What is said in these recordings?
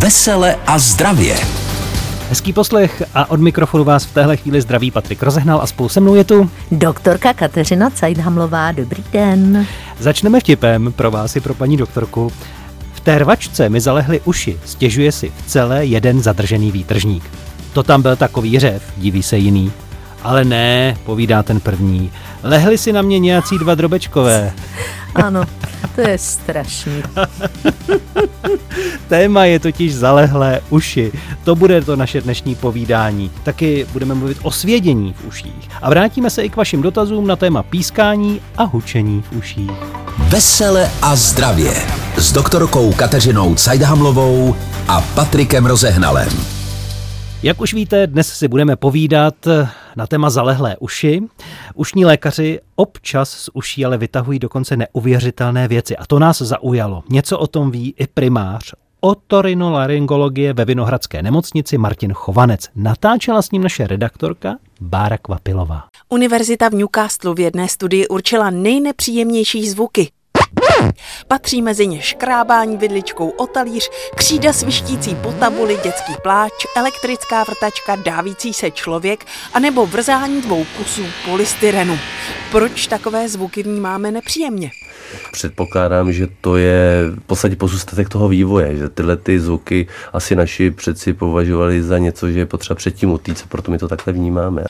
Vesele a zdravě. Hezký poslech a od mikrofonu vás v téhle chvíli zdraví Patrik Rozehnal a spolu se mnou je tu doktorka Kateřina Cajdhamlová. Dobrý den. Začneme vtipem pro vás i pro paní doktorku. V té rvačce mi zalehly uši, stěžuje si v celé jeden zadržený výtržník. To tam byl takový řev, diví se jiný. Ale ne, povídá ten první. Lehli si na mě nějací dva drobečkové. Ano, to je strašný. Téma je totiž zalehlé uši. To bude to naše dnešní povídání. Taky budeme mluvit o svědění v uších. A vrátíme se i k vašim dotazům na téma pískání a hučení v uších. Vesele a zdravě s doktorkou Kateřinou Cajdhamlovou a Patrikem Rozehnalem. Jak už víte, dnes si budeme povídat na téma zalehlé uši. Ušní lékaři občas z uší ale vytahují dokonce neuvěřitelné věci a to nás zaujalo. Něco o tom ví i primář otorinolaryngologie ve Vinohradské nemocnici Martin Chovanec. Natáčela s ním naše redaktorka Bára Kvapilová. Univerzita v Newcastle v jedné studii určila nejnepříjemnější zvuky. Patří mezi ně škrábání vidličkou o talíř, křída svištící po tabuli, dětský pláč, elektrická vrtačka, dávící se člověk a nebo vrzání dvou kusů polystyrenu. Proč takové zvuky vnímáme nepříjemně? Předpokládám, že to je v podstatě pozůstatek toho vývoje, že tyhle ty zvuky asi naši předci považovali za něco, že je potřeba předtím utýct, proto my to takhle vnímáme.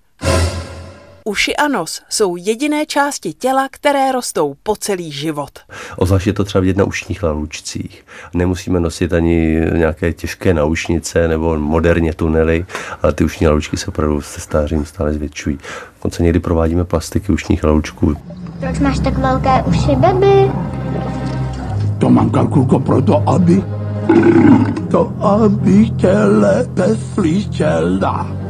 Uši a nos jsou jediné části těla, které rostou po celý život. Ozvlášť je to třeba vidět na ušních lalučcích. Nemusíme nosit ani nějaké těžké naušnice nebo moderně tunely, ale ty ušní lalučky se opravdu se stářím stále zvětšují. Dokonce někdy provádíme plastiky ušních lalučků. Proč máš tak velké uši, baby? To mám kalkulko proto, aby to, aby tě lépe slyšela.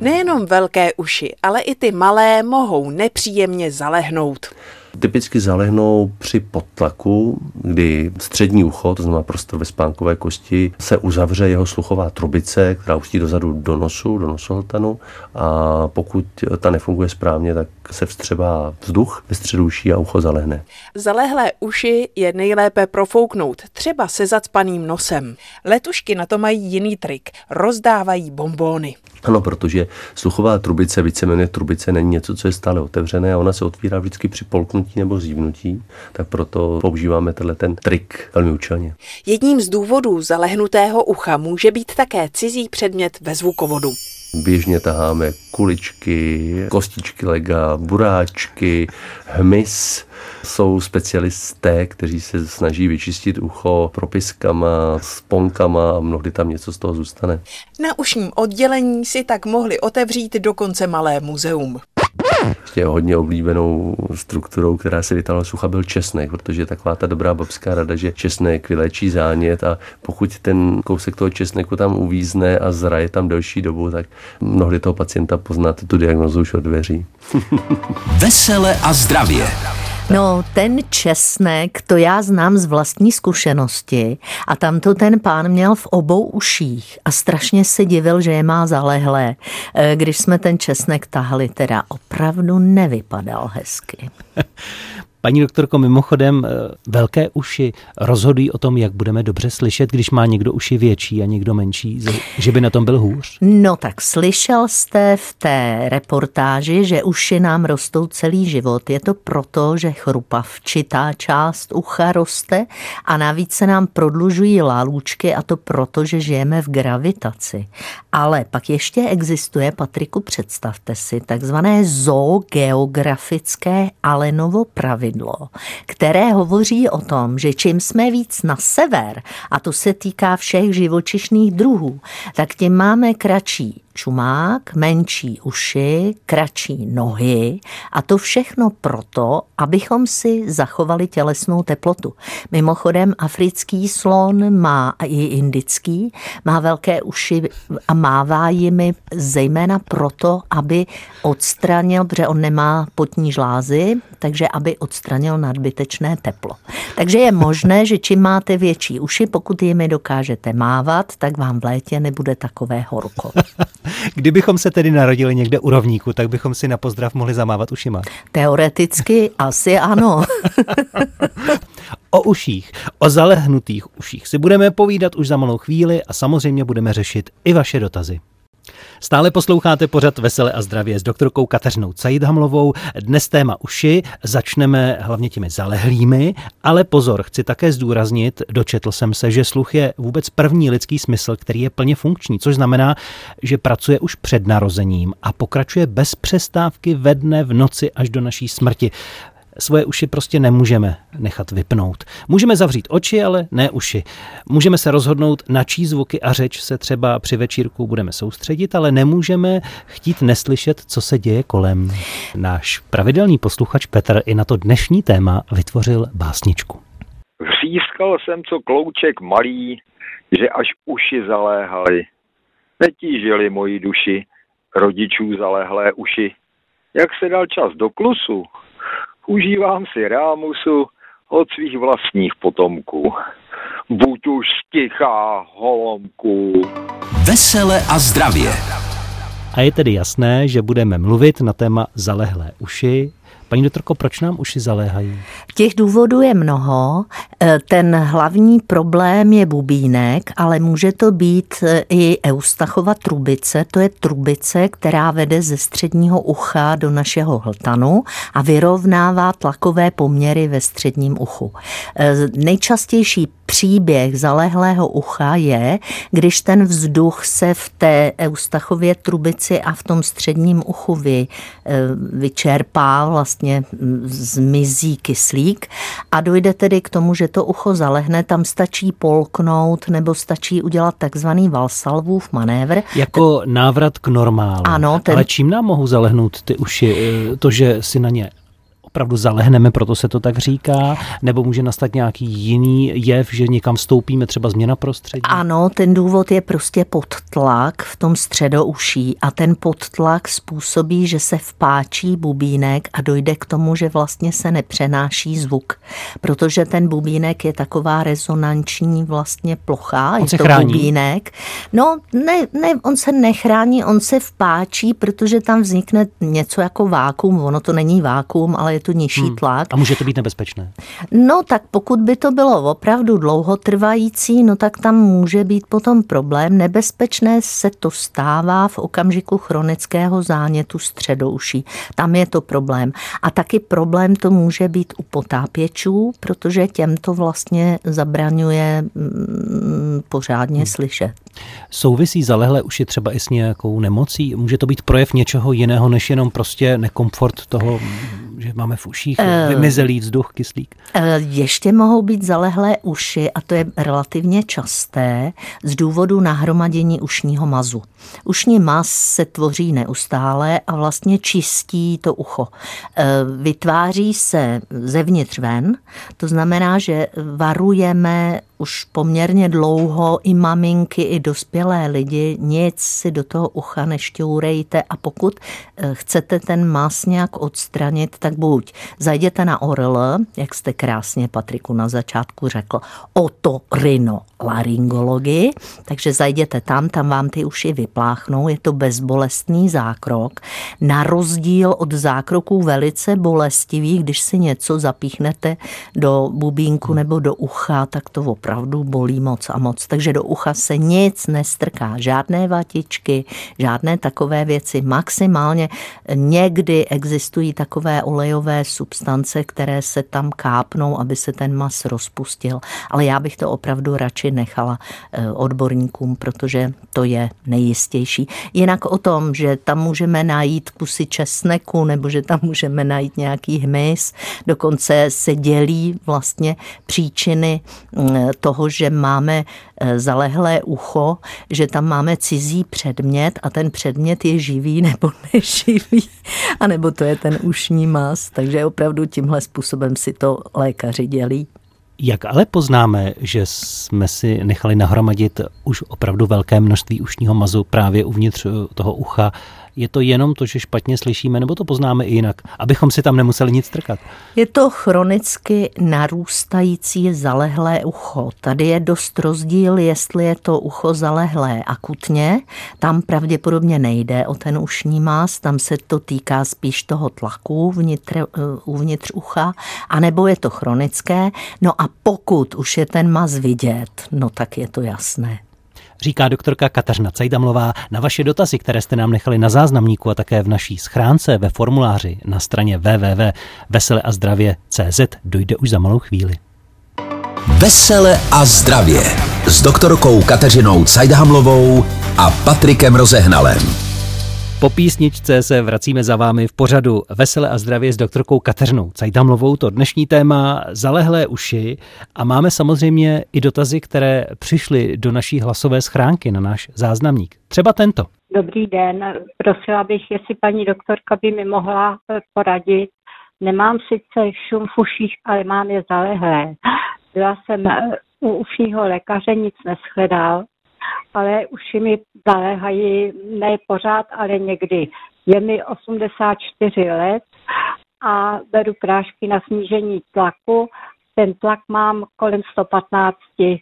Nejenom velké uši, ale i ty malé mohou nepříjemně zalehnout. Typicky zalehnou při podtlaku, kdy střední ucho, to znamená prostor ve spánkové kosti, se uzavře jeho sluchová trubice, která ustí dozadu do nosu, do nosohltanu a pokud ta nefunguje správně, tak se vstřebá vzduch ve středu uší a ucho zalehne. Zalehlé uši je nejlépe profouknout, třeba se zacpaným nosem. Letušky na to mají jiný trik, rozdávají bombóny. Ano, protože sluchová trubice, víceméně trubice, není něco, co je stále otevřené a ona se otvírá vždycky při polknutí nebo zívnutí, tak proto používáme tenhle ten trik velmi účelně. Jedním z důvodů zalehnutého ucha může být také cizí předmět ve zvukovodu. Běžně taháme kuličky, kostičky lega, buráčky, hmyz. Jsou specialisté, kteří se snaží vyčistit ucho propiskama, sponkama a mnohdy tam něco z toho zůstane. Na ušním oddělení si tak mohli otevřít dokonce malé muzeum. Ještě hodně oblíbenou strukturou, která se vytáhla sucha, byl česnek, protože je taková ta dobrá babská rada, že česnek vyléčí zánět a pokud ten kousek toho česneku tam uvízne a zraje tam delší dobu, tak mnohdy toho pacienta poznáte tu diagnozu už od dveří. Vesele a zdravě. No, ten česnek, to já znám z vlastní zkušenosti a tam to ten pán měl v obou uších a strašně se divil, že je má zalehlé. E, když jsme ten česnek tahli, teda opravdu nevypadal hezky. Paní doktorko, mimochodem, eh, velké uši rozhodují o tom, jak budeme dobře slyšet, když má někdo uši větší a někdo menší, že by na tom byl hůř? No tak slyšel jste v té reportáži, že uši nám rostou celý život. Je to proto, že chrupavčitá část ucha roste a navíc se nám prodlužují lálůčky a to proto, že žijeme v gravitaci. Ale pak ještě existuje, Patriku, představte si, takzvané zoogeografické Alenovo pravidlo pravidlo, které hovoří o tom, že čím jsme víc na sever, a to se týká všech živočišných druhů, tak tím máme kratší čumák, menší uši, kratší nohy a to všechno proto, abychom si zachovali tělesnou teplotu. Mimochodem africký slon má i indický, má velké uši a mává jimi zejména proto, aby odstranil, protože on nemá potní žlázy, takže aby odstranil nadbytečné teplo. Takže je možné, že čím máte větší uši, pokud jimi dokážete mávat, tak vám v létě nebude takové horko. Kdybychom se tedy narodili někde u rovníku, tak bychom si na pozdrav mohli zamávat ušima. Teoreticky asi ano. O uších, o zalehnutých uších si budeme povídat už za malou chvíli a samozřejmě budeme řešit i vaše dotazy. Stále posloucháte pořad Vesele a zdravě s doktorkou Kateřinou Caidhamlovou. Dnes téma uši, začneme hlavně těmi zalehlými, ale pozor, chci také zdůraznit, dočetl jsem se, že sluch je vůbec první lidský smysl, který je plně funkční, což znamená, že pracuje už před narozením a pokračuje bez přestávky ve dne, v noci až do naší smrti svoje uši prostě nemůžeme nechat vypnout. Můžeme zavřít oči, ale ne uši. Můžeme se rozhodnout, na čí zvuky a řeč se třeba při večírku budeme soustředit, ale nemůžeme chtít neslyšet, co se děje kolem. Náš pravidelný posluchač Petr i na to dnešní téma vytvořil básničku. Vřískal jsem co klouček malý, že až uši zaléhaly. Netížili moji duši, rodičů zaléhlé uši. Jak se dal čas do klusu, Užívám si rámusu od svých vlastních potomků. Buď už stichá holomku. Vesele a zdravě. A je tedy jasné, že budeme mluvit na téma zalehlé uši, Paní doktorko, proč nám uši zaléhají? Těch důvodů je mnoho. E, ten hlavní problém je bubínek, ale může to být e, i Eustachova trubice. To je trubice, která vede ze středního ucha do našeho hltanu a vyrovnává tlakové poměry ve středním uchu. E, nejčastější příběh zalehlého ucha je, když ten vzduch se v té Eustachově trubici a v tom středním uchu vy, vyčerpá vlastně zmizí kyslík a dojde tedy k tomu, že to ucho zalehne, tam stačí polknout nebo stačí udělat takzvaný valsalvův manévr. Jako návrat k normálu. Ano. Ten... Ale čím nám mohou zalehnout ty uši? E, to, že si na ně opravdu zalehneme, proto se to tak říká, nebo může nastat nějaký jiný jev, že někam stoupíme, třeba změna prostředí? Ano, ten důvod je prostě podtlak v tom středouší a ten podtlak způsobí, že se vpáčí bubínek a dojde k tomu, že vlastně se nepřenáší zvuk, protože ten bubínek je taková rezonanční vlastně plocha, on je to chrání. bubínek. No, ne, ne, on se nechrání, on se vpáčí, protože tam vznikne něco jako vákum, ono to není vákum, ale je to nižší hmm. tlak. A může to být nebezpečné? No tak pokud by to bylo opravdu dlouhotrvající, no tak tam může být potom problém. Nebezpečné se to stává v okamžiku chronického zánětu středouší. Tam je to problém. A taky problém to může být u potápěčů, protože těm to vlastně zabraňuje mm, pořádně hmm. slyšet. Souvisí zalehlé uši třeba i s nějakou nemocí? Může to být projev něčeho jiného, než jenom prostě nekomfort toho, že máme v uších uh, vymizelý vzduch, kyslík? Uh, ještě mohou být zalehlé uši a to je relativně časté z důvodu nahromadění ušního mazu. Ušní maz se tvoří neustále a vlastně čistí to ucho. Uh, vytváří se zevnitř ven, to znamená, že varujeme už poměrně dlouho i maminky, i dospělé lidi, nic si do toho ucha nešťourejte a pokud eh, chcete ten mas nějak odstranit, tak buď zajděte na ORL, jak jste krásně Patriku na začátku řekl, otorino laryngologii, takže zajděte tam, tam vám ty uši vypláchnou, je to bezbolestný zákrok, na rozdíl od zákroků velice bolestivých, když si něco zapíchnete do bubínku nebo do ucha, tak to opravdu bolí moc a moc, takže do ucha se nic nestrká, žádné vatičky, žádné takové věci, maximálně někdy existují takové olejové substance, které se tam kápnou, aby se ten mas rozpustil, ale já bych to opravdu radši nechala eh, odborníkům, protože to je nejistější. Jinak o tom, že tam můžeme najít kusy česneku nebo že tam můžeme najít nějaký hmyz, dokonce se dělí vlastně příčiny mm, toho, že máme eh, zalehlé ucho, že tam máme cizí předmět a ten předmět je živý nebo neživý, a nebo to je ten ušní mas, takže opravdu tímhle způsobem si to lékaři dělí. Jak ale poznáme, že jsme si nechali nahromadit už opravdu velké množství ušního mazu právě uvnitř toho ucha? Je to jenom to, že špatně slyšíme, nebo to poznáme i jinak, abychom si tam nemuseli nic trkat? Je to chronicky narůstající zalehlé ucho. Tady je dost rozdíl, jestli je to ucho zalehlé akutně, tam pravděpodobně nejde o ten ušní más, tam se to týká spíš toho tlaku vnitř, eh, uvnitř ucha, anebo je to chronické. No a pokud už je ten mas vidět, no tak je to jasné říká doktorka Kateřina Cajdamlová. Na vaše dotazy, které jste nám nechali na záznamníku a také v naší schránce ve formuláři na straně www.veseleazdravě.cz dojde už za malou chvíli. Vesele a zdravě s doktorkou Kateřinou Cajdhamlovou a Patrikem Rozehnalem. Po písničce se vracíme za vámi v pořadu Vesele a zdravě s doktorkou Kateřinou Cajdamlovou. To dnešní téma zalehlé uši a máme samozřejmě i dotazy, které přišly do naší hlasové schránky na náš záznamník. Třeba tento. Dobrý den, prosila bych, jestli paní doktorka by mi mohla eh, poradit. Nemám sice šum v uších, ale mám je zalehlé. Byla jsem eh, u ušního lékaře, nic neschledal ale uši mi zaléhají ne pořád, ale někdy. Je mi 84 let a beru prášky na snížení tlaku. Ten tlak mám kolem 115,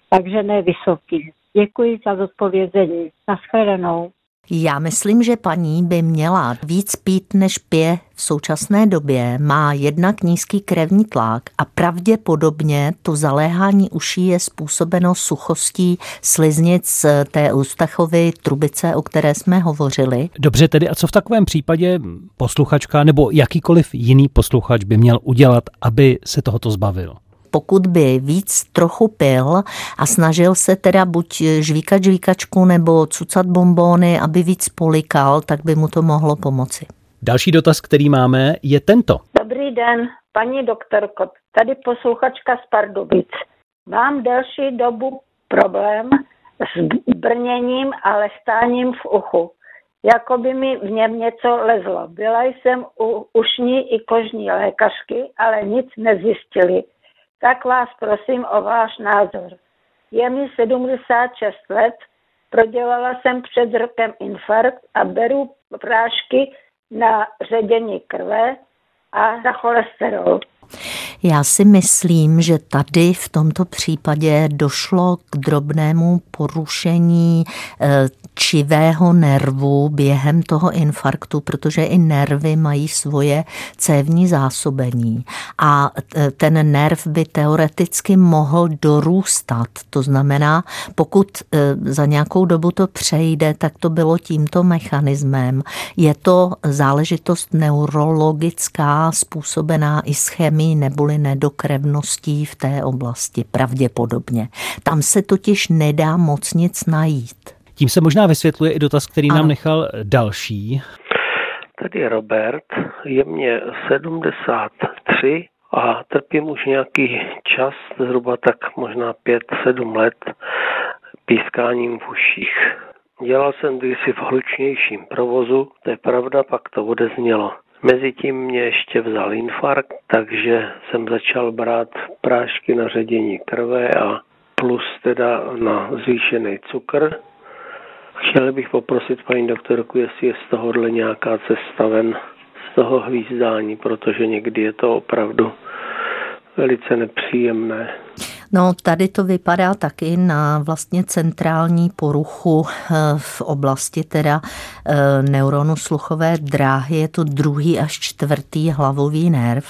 takže ne vysoký. Děkuji za zodpovězení. Naschledanou. Já myslím, že paní by měla víc pít, než pije v současné době. Má jednak nízký krevní tlak a pravděpodobně to zaléhání uší je způsobeno suchostí sliznic té ústachovy trubice, o které jsme hovořili. Dobře, tedy a co v takovém případě posluchačka nebo jakýkoliv jiný posluchač by měl udělat, aby se tohoto zbavil? Pokud by víc trochu pil a snažil se teda buď žvíkat žvíkačku nebo cucat bombóny, aby víc polikal, tak by mu to mohlo pomoci. Další dotaz, který máme, je tento. Dobrý den, paní doktorko, tady posluchačka z Pardubic. Mám delší dobu problém s brněním a lestáním v uchu. Jako by mi v něm něco lezlo. Byla jsem u ušní i kožní lékařky, ale nic nezjistili tak vás prosím o váš názor. Je mi 76 let, prodělala jsem před rokem infarkt a beru prášky na ředění krve a na cholesterol. Já si myslím, že tady v tomto případě došlo k drobnému porušení eh, čivého nervu během toho infarktu, protože i nervy mají svoje cévní zásobení a ten nerv by teoreticky mohl dorůstat. To znamená, pokud e, za nějakou dobu to přejde, tak to bylo tímto mechanismem. Je to záležitost neurologická, způsobená i s chemií neboli nedokrevností v té oblasti, pravděpodobně. Tam se totiž nedá moc nic najít. Tím se možná vysvětluje i dotaz, který ano. nám nechal další. Tady Robert, je mě 73 a trpím už nějaký čas, zhruba tak možná 5-7 let, pískáním v uších. Dělal jsem kdysi v hlučnějším provozu, to je pravda, pak to odeznělo. Mezitím mě ještě vzal infarkt, takže jsem začal brát prášky na ředění krve a plus teda na zvýšený cukr. Chtěl bych poprosit paní doktorku, jestli je z tohohle nějaká cesta ven z toho hvízdání, protože někdy je to opravdu velice nepříjemné. No, tady to vypadá taky na vlastně centrální poruchu eh, v oblasti teda eh, neuronu sluchové dráhy. Je to druhý až čtvrtý hlavový nerv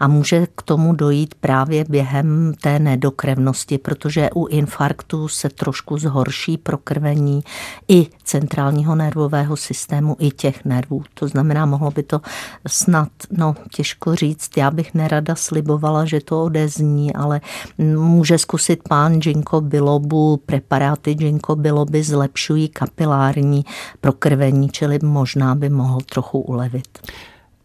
a může k tomu dojít právě během té nedokrevnosti, protože u infarktu se trošku zhorší prokrvení i centrálního nervového systému, i těch nervů. To znamená, mohlo by to snad, no těžko říct, já bych nerada slibovala, že to odezní, ale může zkusit pán ginkgo bilobu, preparáty ginkgo biloby zlepšují kapilární prokrvení, čili možná by mohl trochu ulevit.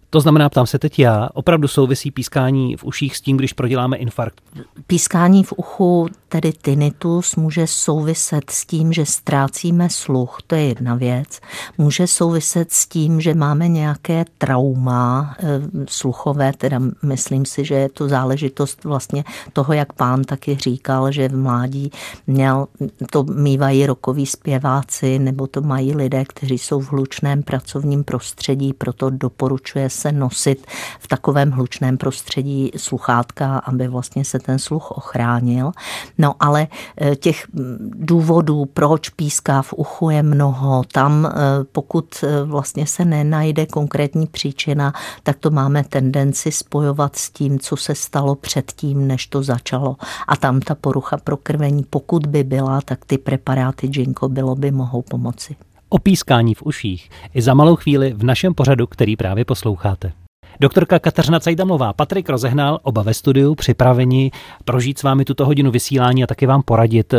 To znamená, ptám se teď já, opravdu souvisí pískání v uších s tím, když proděláme infarkt? Pískání v uchu, tedy tinnitus, může souviset s tím, že ztrácíme sluch, to je jedna věc. Může souviset s tím, že máme nějaké trauma e, sluchové, teda myslím si, že je to záležitost vlastně toho, jak pán taky říkal, že v mládí měl, to mývají rokoví zpěváci, nebo to mají lidé, kteří jsou v hlučném pracovním prostředí, proto doporučuje se nosit v takovém hlučném prostředí sluchátka, aby vlastně se ten sluch ochránil. No ale eh, těch důvodů, proč píská v uchu je mnoho. Tam, eh, pokud eh, vlastně se nenajde konkrétní příčina, tak to máme tendenci spojovat s tím, co se stalo předtím, než to začalo. A tam ta porucha prokrvení, pokud by byla, tak ty preparáty Jinko bylo by mohou pomoci o pískání v uších i za malou chvíli v našem pořadu, který právě posloucháte. Doktorka Kateřina Cajdamová, Patrik Rozehnal, oba ve studiu, připraveni prožít s vámi tuto hodinu vysílání a taky vám poradit,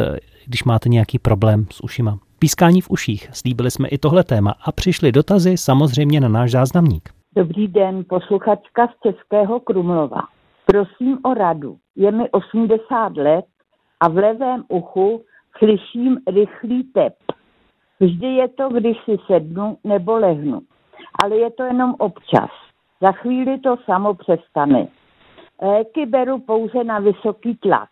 když máte nějaký problém s ušima. Pískání v uších, slíbili jsme i tohle téma a přišly dotazy samozřejmě na náš záznamník. Dobrý den, posluchačka z Českého Krumlova. Prosím o radu. Je mi 80 let a v levém uchu slyším rychlý tep. Vždy je to, když si sednu nebo lehnu. Ale je to jenom občas. Za chvíli to samo přestane. Léky beru pouze na vysoký tlak.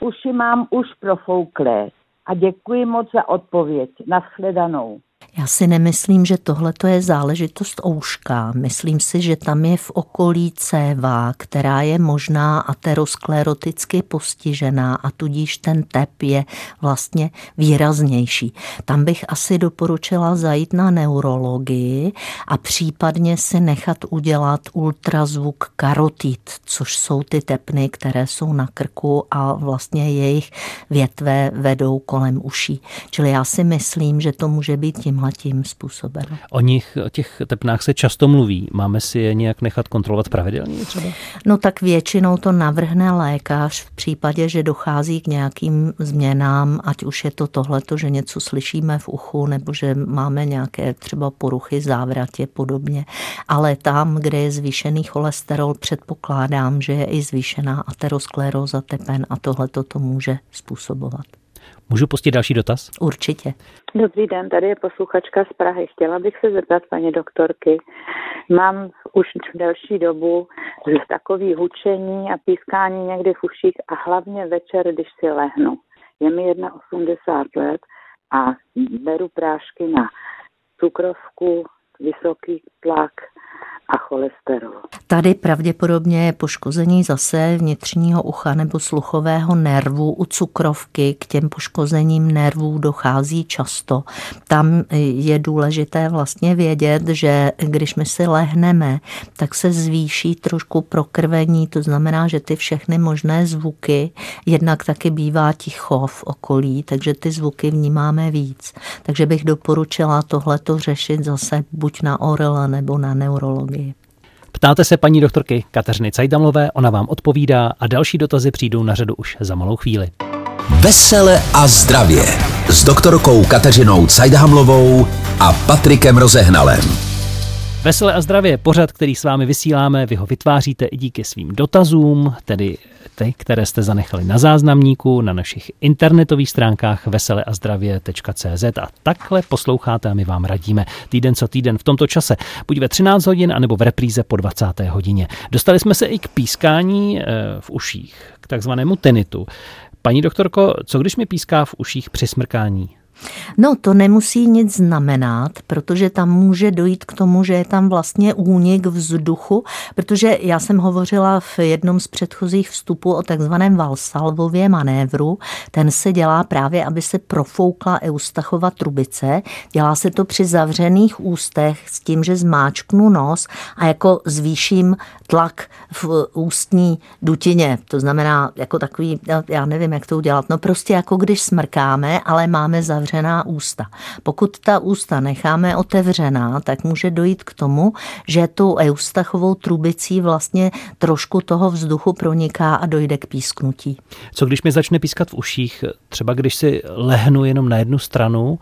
Uši mám už profouklé. A děkuji moc za odpověď. Naschledanou. Já si nemyslím, že tohle je záležitost ouška. Myslím si, že tam je v okolí céva, která je možná ateroskleroticky postižená a tudíž ten tep je vlastně výraznější. Tam bych asi doporučila zajít na neurologii a případně si nechat udělat ultrazvuk karotid, což jsou ty tepny, které jsou na krku a vlastně jejich větve vedou kolem uší. Čili já si myslím, že to může být tím tím způsobem. O nich, o těch tepnách se často mluví. Máme si je nějak nechat kontrolovat pravidelně třeba? No tak většinou to navrhne lékař v případě, že dochází k nějakým změnám, ať už je to tohleto, že něco slyšíme v uchu, nebo že máme nějaké třeba poruchy závratě podobně. Ale tam, kde je zvýšený cholesterol, předpokládám, že je i zvýšená ateroskleróza tepen a tohle to může způsobovat. Můžu pustit další dotaz? Určitě. Dobrý den, tady je posluchačka z Prahy. Chtěla bych se zeptat paní doktorky. Mám už delší dobu takový hučení a pískání někdy v uších a hlavně večer, když si lehnu. Je mi 81 let a beru prášky na cukrovku, vysoký tlak, a cholesterol. Tady pravděpodobně je poškození zase vnitřního ucha nebo sluchového nervu u cukrovky. K těm poškozením nervů dochází často. Tam je důležité vlastně vědět, že když my si lehneme, tak se zvýší trošku prokrvení, to znamená, že ty všechny možné zvuky, jednak taky bývá ticho v okolí, takže ty zvuky vnímáme víc. Takže bych doporučila tohleto řešit zase buď na orele nebo na neurologii. Ptáte se paní doktorky Kateřiny Cajdamlové, ona vám odpovídá a další dotazy přijdou na řadu už za malou chvíli. Vesele a zdravě s doktorkou Kateřinou Cajdhamlovou a Patrikem Rozehnalem. Vesele a zdravě, pořad, který s vámi vysíláme, vy ho vytváříte i díky svým dotazům, tedy ty, které jste zanechali na záznamníku, na našich internetových stránkách veseleazdravě.cz a takhle posloucháte a my vám radíme týden co týden v tomto čase, buď ve 13 hodin, anebo v repríze po 20. hodině. Dostali jsme se i k pískání eh, v uších, k takzvanému tenitu. Paní doktorko, co když mi píská v uších při smrkání? No, to nemusí nic znamenat, protože tam může dojít k tomu, že je tam vlastně únik vzduchu, protože já jsem hovořila v jednom z předchozích vstupů o takzvaném Valsalvově manévru. Ten se dělá právě, aby se profoukla Eustachova trubice. Dělá se to při zavřených ústech s tím, že zmáčknu nos a jako zvýším tlak v ústní dutině. To znamená jako takový, já nevím, jak to udělat, no prostě jako když smrkáme, ale máme zavřený zavřená ústa. Pokud ta ústa necháme otevřená, tak může dojít k tomu, že tou eustachovou trubicí vlastně trošku toho vzduchu proniká a dojde k písknutí. Co když mi začne pískat v uších, třeba když si lehnu jenom na jednu stranu,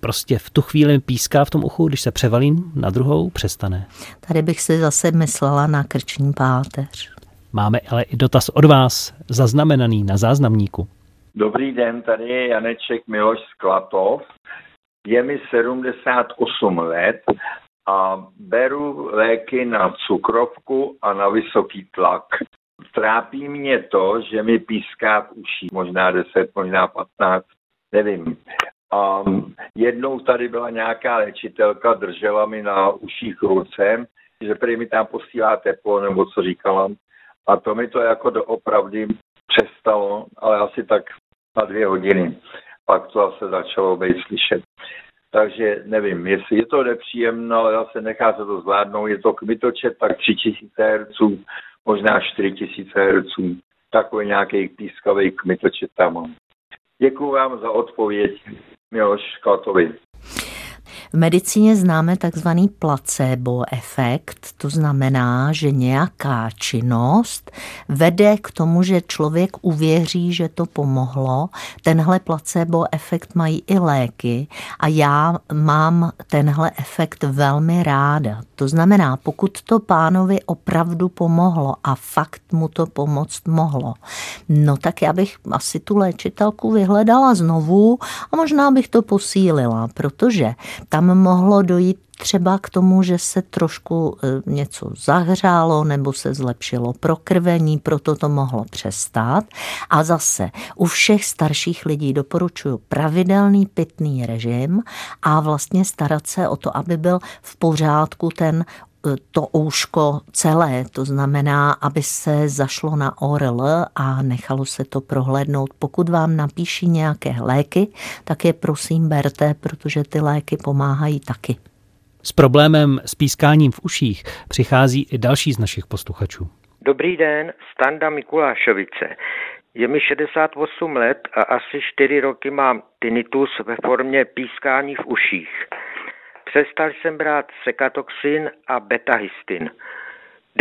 prostě v tu chvíli píská v tom uchu, když se převalím na druhou, přestane. Tady bych si zase myslela na krční páteř. Máme ale i dotaz od vás, zaznamenaný na záznamníku. Dobrý den, tady je Janeček Miloš Sklatov. Je mi 78 let a beru léky na cukrovku a na vysoký tlak. Trápí mě to, že mi píská v uších, možná 10, možná 15, nevím. A jednou tady byla nějaká léčitelka, držela mi na uších ruce, že prý mi tam posílá teplo, nebo co říkala. A to mi to jako doopravdy přestalo, ale asi tak na dvě hodiny. Pak to zase začalo být slyšet. Takže nevím, jestli je to nepříjemno, ale zase nechá se to zvládnout. Je to kmitočet tak 3000 Hz, možná 4000 Hz. Takový nějaký pískavý kmitočet tam mám. Děkuji vám za odpověď, Miloš Klatovi. V medicíně známe takzvaný placebo efekt, to znamená, že nějaká činnost vede k tomu, že člověk uvěří, že to pomohlo. Tenhle placebo efekt mají i léky a já mám tenhle efekt velmi ráda. To znamená, pokud to pánovi opravdu pomohlo a fakt mu to pomoct mohlo, no tak já bych asi tu léčitelku vyhledala znovu a možná bych to posílila, protože tam mohlo dojít třeba k tomu, že se trošku e, něco zahřálo nebo se zlepšilo prokrvení, proto to mohlo přestát. A zase u všech starších lidí doporučuji pravidelný pitný režim a vlastně starat se o to, aby byl v pořádku ten to ouško celé, to znamená, aby se zašlo na ORL a nechalo se to prohlédnout. Pokud vám napíší nějaké léky, tak je prosím berte, protože ty léky pomáhají taky. S problémem s pískáním v uších přichází i další z našich posluchačů. Dobrý den, Standa Mikulášovice. Je mi 68 let a asi 4 roky mám tinnitus ve formě pískání v uších. Přestal jsem brát sekatoxin a betahystin.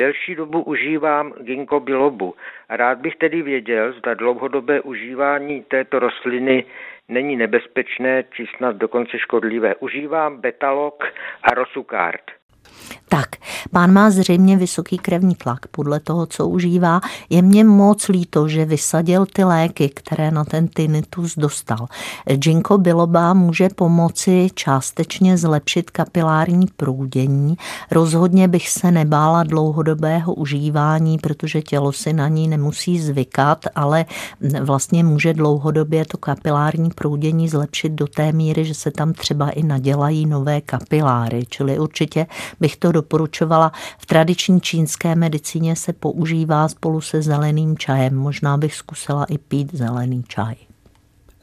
Delší dobu užívám ginkgo bilobu. Rád bych tedy věděl, zda dlouhodobé užívání této rostliny není nebezpečné či snad dokonce škodlivé. Užívám betalok a rosukard. Tak, pán má zřejmě vysoký krevní tlak podle toho, co užívá. Je mně moc líto, že vysadil ty léky, které na ten tinnitus dostal. Ginkgo biloba může pomoci částečně zlepšit kapilární proudění. Rozhodně bych se nebála dlouhodobého užívání, protože tělo si na ní nemusí zvykat, ale vlastně může dlouhodobě to kapilární proudění zlepšit do té míry, že se tam třeba i nadělají nové kapiláry. Čili určitě bych to doporučovala. V tradiční čínské medicíně se používá spolu se zeleným čajem. Možná bych zkusila i pít zelený čaj.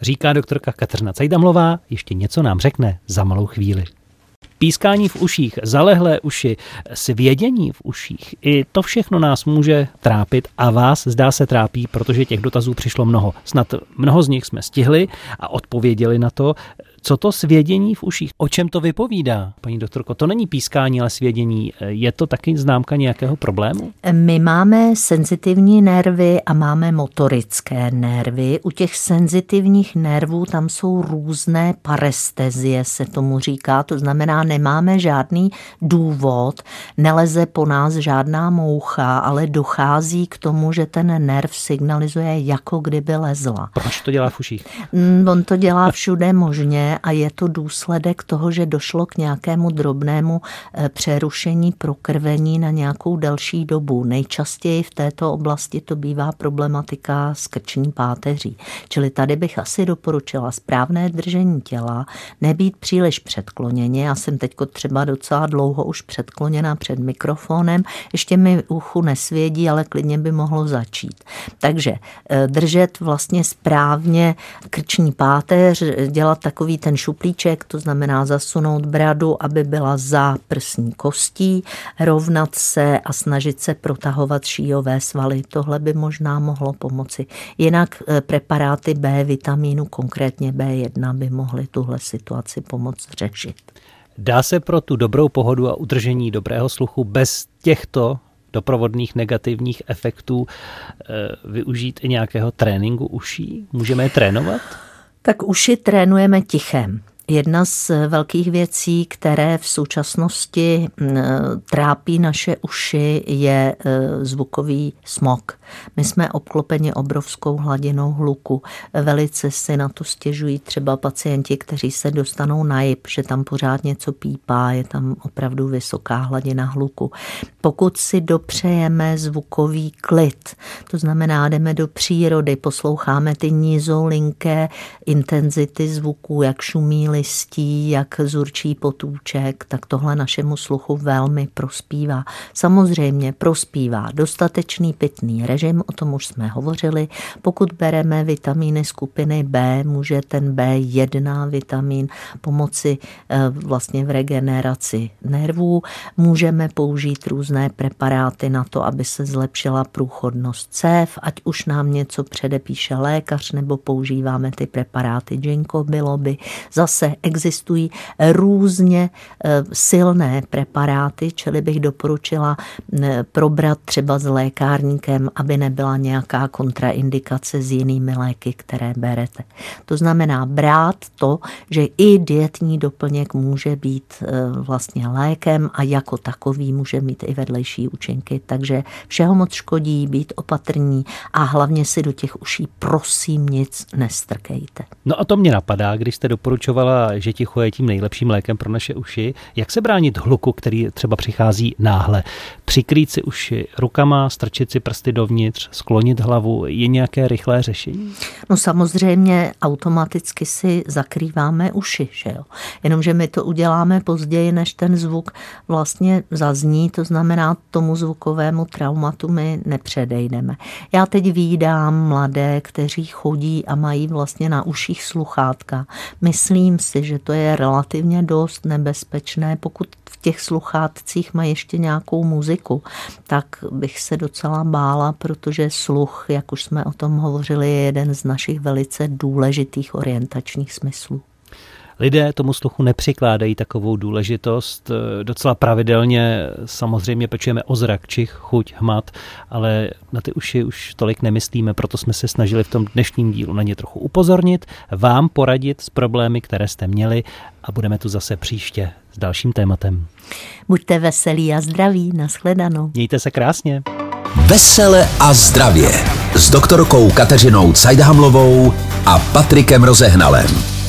Říká doktorka Kateřina Cajdamlová, ještě něco nám řekne za malou chvíli. Pískání v uších, zalehlé uši, svědění v uších, i to všechno nás může trápit a vás zdá se trápí, protože těch dotazů přišlo mnoho. Snad mnoho z nich jsme stihli a odpověděli na to. Co to svědění v uších? O čem to vypovídá, paní doktorko? To není pískání, ale svědění. Je to taky známka nějakého problému? My máme senzitivní nervy a máme motorické nervy. U těch senzitivních nervů tam jsou různé parestezie, se tomu říká. To znamená, nemáme žádný důvod, neleze po nás žádná moucha, ale dochází k tomu, že ten nerv signalizuje, jako kdyby lezla. Proč to dělá v uších? Mm, on to dělá všude možně a je to důsledek toho, že došlo k nějakému drobnému eh, přerušení prokrvení na nějakou delší dobu. Nejčastěji v této oblasti to bývá problematika s krční páteří. Čili tady bych asi doporučila správné držení těla, nebýt příliš předkloněně. Já jsem teď třeba docela dlouho už předkloněna před mikrofonem, ještě mi uchu nesvědí, ale klidně by mohlo začít. Takže eh, držet vlastně správně krční páteř, dělat takový ten šuplíček, to znamená zasunout bradu, aby byla za prsní kostí, rovnat se a snažit se protahovat šíjové svaly. Tohle by možná mohlo pomoci. Jinak eh, preparáty B vitamínu, konkrétně B1, by mohly tuhle situaci pomoct řešit. Dá se pro tu dobrou pohodu a udržení dobrého sluchu bez těchto doprovodných negativních efektů e, využít i nějakého tréninku uší? Můžeme je trénovat? Tak uši trénujeme tichem. Jedna z velkých věcí, které v současnosti trápí naše uši, je e, zvukový smog. My jsme obklopeni obrovskou hladinou hluku. Velice si na to stěžují třeba pacienti, kteří se dostanou na jib, že tam pořád něco pípá, je tam opravdu vysoká hladina hluku. Pokud si dopřejeme zvukový klid, to znamená, jdeme do přírody, posloucháme ty nizolinké intenzity zvuků, jak šumí listí, jak zurčí potůček, tak tohle našemu sluchu velmi prospívá. Samozřejmě prospívá dostatečný pitný režim, o tom už jsme hovořili. Pokud bereme vitamíny skupiny B, může ten B1 vitamin pomoci eh, vlastně v regeneraci nervů. Můžeme použít různé preparáty na to, aby se zlepšila průchodnost cév, ať už nám něco předepíše lékař, nebo používáme ty preparáty ginkgo biloby. Zase existují různě eh, silné preparáty, čili bych doporučila probrat třeba s lékárníkem, aby nebyla nějaká kontraindikace s jinými léky, které berete. To znamená brát to, že i dietní doplněk může být e, vlastně lékem a jako takový může mít i vedlejší účinky. Takže všeho moc škodí, být opatrní a hlavně si do těch uší prosím nic nestrkejte. No a to mě napadá, když jste doporučovala, že ticho je tím nejlepším lékem pro naše uši. Jak se bránit hluku, který třeba přichází náhle? Přikrýt si uši rukama, strčit si prsty dovnitř, sklonit hlavu, je nějaké rychlé řešení? No samozřejmě automaticky si zakrýváme uši, že jo. Jenomže my to uděláme později, než ten zvuk vlastně zazní, to znamená tomu zvukovému traumatu my nepředejdeme. Já teď výdám mladé, kteří chodí a mají vlastně na uších sluchátka. Myslím si, že to je relativně dost nebezpečné, pokud v těch sluchátcích má ještě nějakou muziku, tak bych se docela bála, protože sluch, jak už jsme o tom hovořili, je jeden z našich velice důležitých orientačních smyslů. Lidé tomu sluchu nepřikládají takovou důležitost. Docela pravidelně samozřejmě pečujeme o zrak, čich, chuť, hmat, ale na ty uši už tolik nemyslíme, proto jsme se snažili v tom dnešním dílu na ně trochu upozornit, vám poradit s problémy, které jste měli a budeme tu zase příště s dalším tématem. Buďte veselí a zdraví, nashledanou. Mějte se krásně. Vesele a zdravě s doktorkou Kateřinou Cajdhamlovou a Patrikem Rozehnalem.